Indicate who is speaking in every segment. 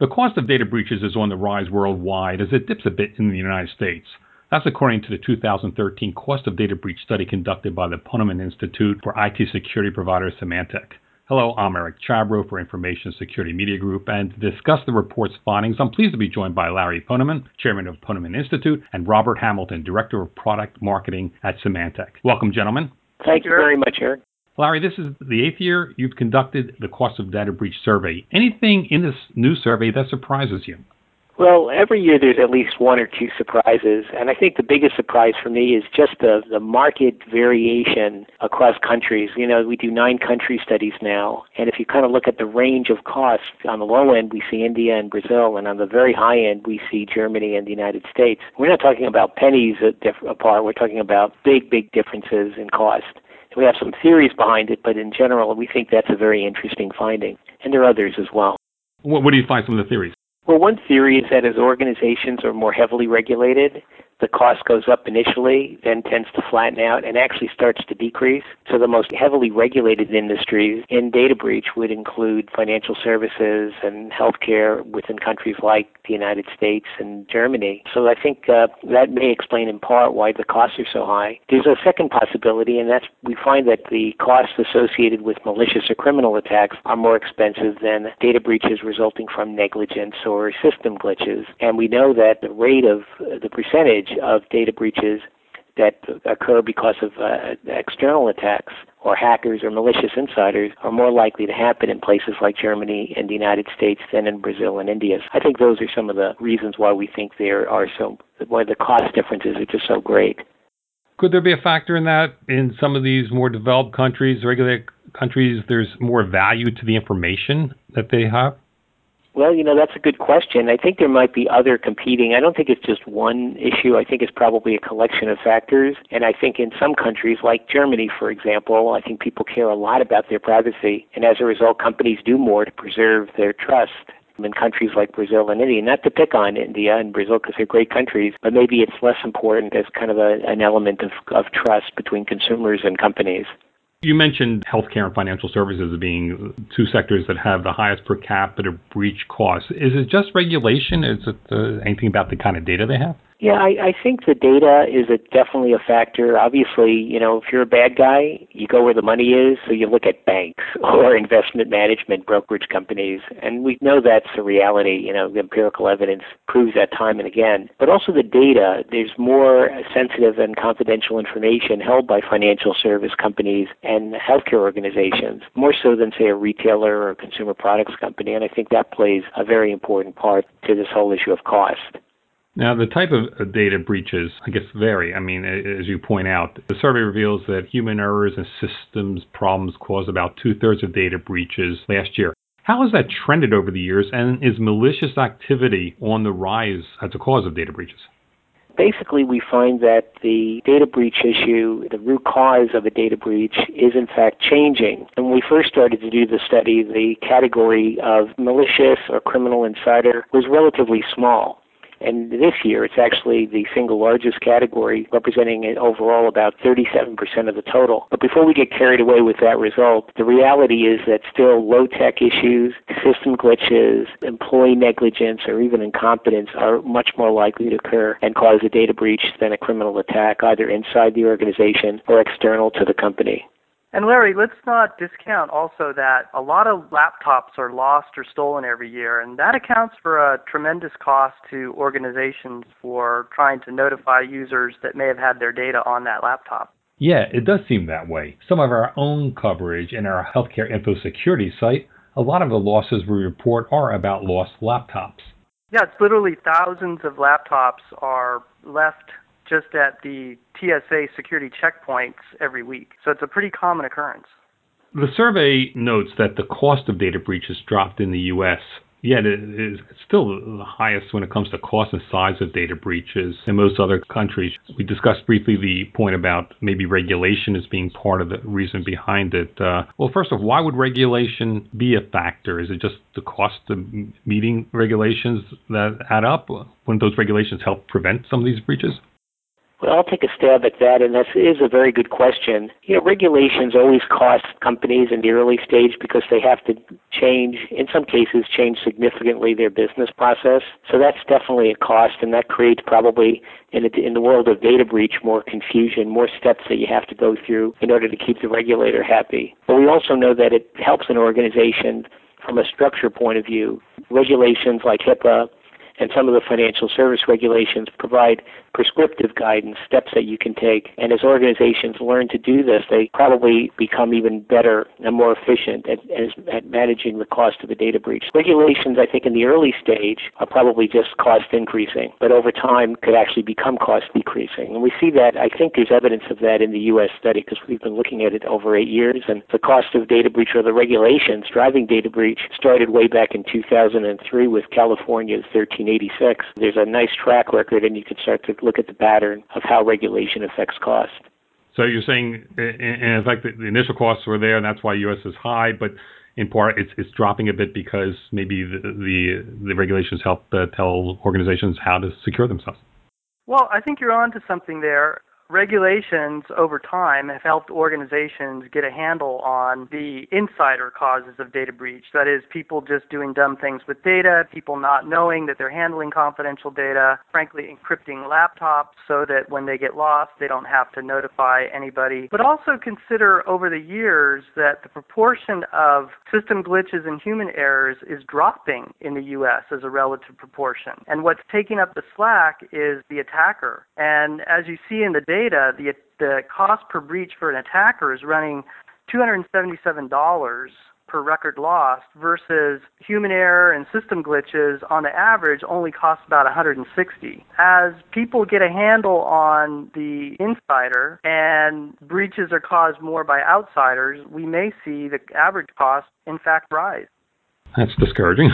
Speaker 1: The cost of data breaches is on the rise worldwide as it dips a bit in the United States. That's according to the 2013 Cost of Data Breach study conducted by the Ponemon Institute for IT security provider Symantec. Hello, I'm Eric Chabrow for Information Security Media Group, and to discuss the report's findings, I'm pleased to be joined by Larry Ponemon, Chairman of Ponemon Institute, and Robert Hamilton, Director of Product Marketing at Symantec. Welcome, gentlemen.
Speaker 2: Thank you very much, Eric.
Speaker 1: Larry, this is the eighth year you've conducted the Cost of Data Breach survey. Anything in this new survey that surprises you?
Speaker 2: Well, every year there's at least one or two surprises, and I think the biggest surprise for me is just the, the market variation across countries. You know, we do nine country studies now, and if you kind of look at the range of costs, on the low end we see India and Brazil, and on the very high end we see Germany and the United States. We're not talking about pennies apart, we're talking about big, big differences in cost. We have some theories behind it, but in general, we think that's a very interesting finding, and there are others as well.
Speaker 1: What, what do you find some of the theories?
Speaker 2: Well, one theory is that as organizations are more heavily regulated, the cost goes up initially, then tends to flatten out and actually starts to decrease. So the most heavily regulated industries in data breach would include financial services and healthcare within countries like the United States and Germany. So I think uh, that may explain in part why the costs are so high. There's a second possibility, and that's we find that the costs associated with malicious or criminal attacks are more expensive than data breaches resulting from negligence or system glitches. And we know that the rate of uh, the percentage of data breaches that occur because of uh, external attacks or hackers or malicious insiders are more likely to happen in places like Germany and the United States than in Brazil and India. I think those are some of the reasons why we think there are so why the cost differences are just so great.
Speaker 1: Could there be a factor in that in some of these more developed countries, regulated countries, there's more value to the information that they have?
Speaker 2: Well, you know, that's a good question. I think there might be other competing. I don't think it's just one issue. I think it's probably a collection of factors. And I think in some countries, like Germany, for example, I think people care a lot about their privacy. And as a result, companies do more to preserve their trust in countries like Brazil and India. Not to pick on India and Brazil because they're great countries, but maybe it's less important as kind of a, an element of, of trust between consumers and companies.
Speaker 1: You mentioned healthcare and financial services being two sectors that have the highest per capita breach costs. Is it just regulation? Is it uh, anything about the kind of data they have?
Speaker 2: Yeah, I, I think the data is a, definitely a factor. Obviously, you know, if you're a bad guy, you go where the money is. So you look at banks or investment management brokerage companies, and we know that's a reality. You know, the empirical evidence proves that time and again. But also the data. There's more sensitive and confidential information held by financial service companies and healthcare organizations, more so than say a retailer or a consumer products company. And I think that plays a very important part to this whole issue of cost.
Speaker 1: Now, the type of uh, data breaches, I guess, vary. I mean, as you point out, the survey reveals that human errors and systems problems caused about two thirds of data breaches last year. How has that trended over the years, and is malicious activity on the rise as a cause of data breaches?
Speaker 2: Basically, we find that the data breach issue, the root cause of a data breach, is in fact changing. When we first started to do the study, the category of malicious or criminal insider was relatively small. And this year, it's actually the single largest category, representing overall about 37% of the total. But before we get carried away with that result, the reality is that still low tech issues, system glitches, employee negligence, or even incompetence are much more likely to occur and cause a data breach than a criminal attack, either inside the organization or external to the company.
Speaker 3: And Larry, let's not discount also that a lot of laptops are lost or stolen every year, and that accounts for a tremendous cost to organizations for trying to notify users that may have had their data on that laptop.
Speaker 1: Yeah, it does seem that way. Some of our own coverage in our healthcare info security site, a lot of the losses we report are about lost laptops.
Speaker 3: Yeah, it's literally thousands of laptops are left just at the TSA security checkpoints every week. So it's a pretty common occurrence.
Speaker 1: The survey notes that the cost of data breaches dropped in the U.S yet it is still the highest when it comes to cost and size of data breaches in most other countries. We discussed briefly the point about maybe regulation as being part of the reason behind it. Uh, well, first off, why would regulation be a factor? Is it just the cost of meeting regulations that add up? Wouldn't those regulations help prevent some of these breaches?
Speaker 2: Well, I'll take a stab at that, and this is a very good question. You know, regulations always cost companies in the early stage because they have to change, in some cases, change significantly their business process. So that's definitely a cost, and that creates probably in in the world of data breach more confusion, more steps that you have to go through in order to keep the regulator happy. But we also know that it helps an organization from a structure point of view. Regulations like HIPAA and some of the financial service regulations provide prescriptive guidance, steps that you can take. And as organizations learn to do this, they probably become even better and more efficient at, at managing the cost of a data breach. Regulations, I think, in the early stage are probably just cost increasing, but over time could actually become cost decreasing. And we see that, I think there's evidence of that in the U.S. study because we've been looking at it over eight years. And the cost of data breach or the regulations driving data breach started way back in 2003 with California's 1386. There's a nice track record, and you can start to look at the pattern of how regulation affects cost.
Speaker 1: So you're saying, in effect, the initial costs were there, and that's why U.S. is high, but in part it's it's dropping a bit because maybe the the, the regulations help uh, tell organizations how to secure themselves.
Speaker 3: Well, I think you're on to something there regulations over time have helped organizations get a handle on the insider causes of data breach. That is, people just doing dumb things with data, people not knowing that they're handling confidential data, frankly, encrypting laptops so that when they get lost, they don't have to notify anybody. But also consider over the years that the proportion of system glitches and human errors is dropping in the U.S. as a relative proportion. And what's taking up the slack is the attacker. And as you see in the data, data, the the cost per breach for an attacker is running $277 per record lost versus human error and system glitches on the average only cost about 160. As people get a handle on the insider and breaches are caused more by outsiders, we may see the average cost in fact rise.
Speaker 1: That's discouraging.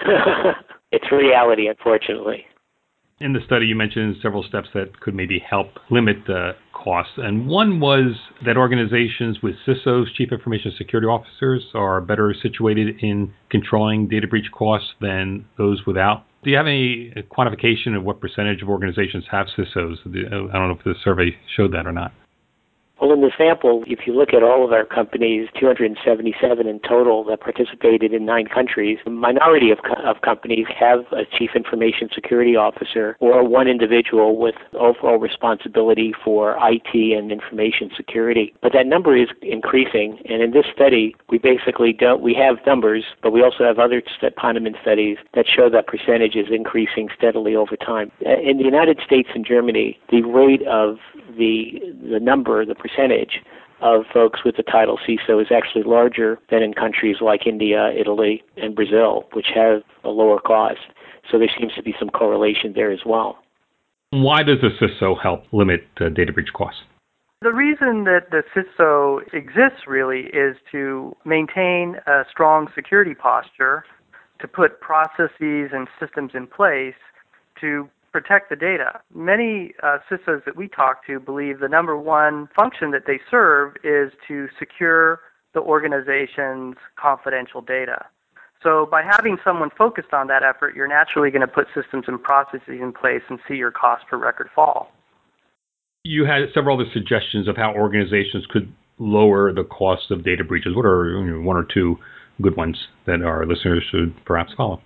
Speaker 2: it's reality, unfortunately.
Speaker 1: In the study, you mentioned several steps that could maybe help limit the costs, and one was that organizations with CISOs, Chief Information Security Officers, are better situated in controlling data breach costs than those without. Do you have any quantification of what percentage of organizations have CISOs? I don't know if the survey showed that or not.
Speaker 2: Well, in the sample, if you look at all of our companies, 277 in total that participated in nine countries, a minority of, co- of companies have a chief information security officer or one individual with overall responsibility for IT and information security. But that number is increasing, and in this study, we basically don't. We have numbers, but we also have other Ponemon studies that show that percentage is increasing steadily over time. In the United States and Germany, the rate of the the number, the percentage of folks with the title CISO is actually larger than in countries like India, Italy, and Brazil, which have a lower cost. So there seems to be some correlation there as well.
Speaker 1: Why does the CISO help limit uh, data breach costs?
Speaker 3: The reason that the CISO exists really is to maintain a strong security posture, to put processes and systems in place to protect the data. Many uh, CISOs that we talk to believe the number one function that they serve is to secure the organization's confidential data. So by having someone focused on that effort, you're naturally going to put systems and processes in place and see your cost per record fall.
Speaker 1: You had several other suggestions of how organizations could lower the cost of data breaches. What are you know, one or two good ones that our listeners should perhaps follow?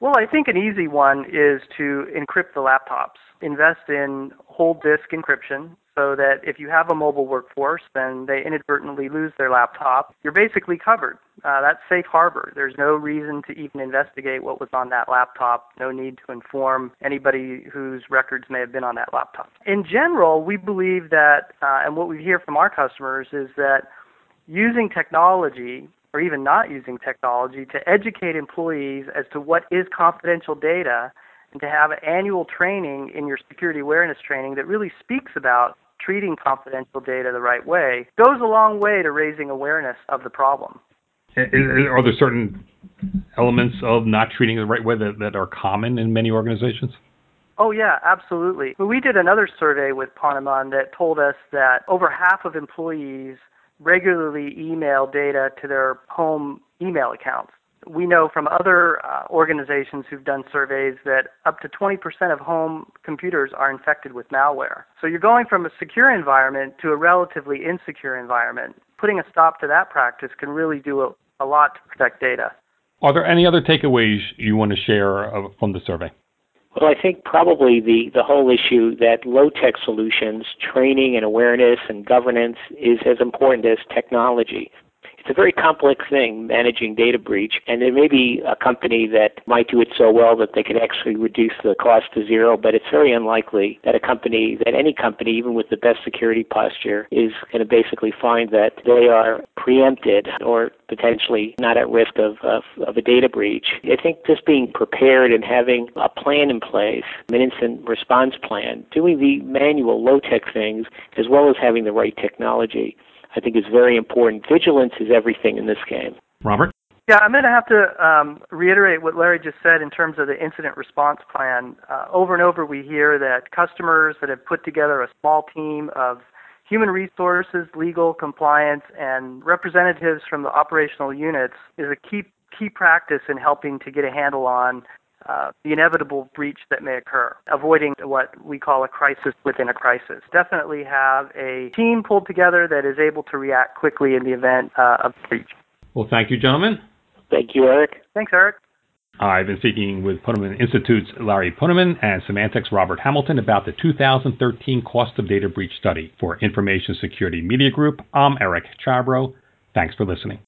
Speaker 3: Well, I think an easy one is to encrypt the laptops. Invest in whole disk encryption so that if you have a mobile workforce and they inadvertently lose their laptop, you're basically covered. Uh, that's safe harbor. There's no reason to even investigate what was on that laptop. No need to inform anybody whose records may have been on that laptop. In general, we believe that, uh, and what we hear from our customers is that using technology or even not using technology to educate employees as to what is confidential data and to have annual training in your security awareness training that really speaks about treating confidential data the right way goes a long way to raising awareness of the problem.
Speaker 1: Are there certain elements of not treating it the right way that, that are common in many organizations?
Speaker 3: Oh, yeah, absolutely. We did another survey with Ponemon that told us that over half of employees regularly email data to their home email accounts. We know from other uh, organizations who've done surveys that up to 20% of home computers are infected with malware. So you're going from a secure environment to a relatively insecure environment. Putting a stop to that practice can really do a, a lot to protect data.
Speaker 1: Are there any other takeaways you want to share uh, from the survey?
Speaker 2: Well, I think probably the, the whole issue that low tech solutions, training and awareness and governance is as important as technology. It's a very complex thing managing data breach, and there may be a company that might do it so well that they could actually reduce the cost to zero, but it's very unlikely that a company, that any company, even with the best security posture, is going to basically find that they are preempted or potentially not at risk of, of, of a data breach. I think just being prepared and having a plan in place, an incident response plan, doing the manual low tech things as well as having the right technology I think is very important. Vigilance is everything in this game.
Speaker 1: Robert?
Speaker 3: Yeah, I'm going to have to um, reiterate what Larry just said in terms of the incident response plan. Uh, over and over, we hear that customers that have put together a small team of human resources, legal, compliance, and representatives from the operational units is a key key practice in helping to get a handle on uh, the inevitable breach that may occur, avoiding what we call a crisis within a crisis. Definitely have a team pulled together that is able to react quickly in the event uh, of breach.
Speaker 1: Well, thank you, gentlemen.
Speaker 2: Thank you, Eric.
Speaker 3: Thanks, Eric.
Speaker 1: I've been speaking with Ponemon Institute's Larry Ponemon and Symantec's Robert Hamilton about the 2013 Cost of Data Breach Study. For Information Security Media Group, I'm Eric Chabrow. Thanks for listening.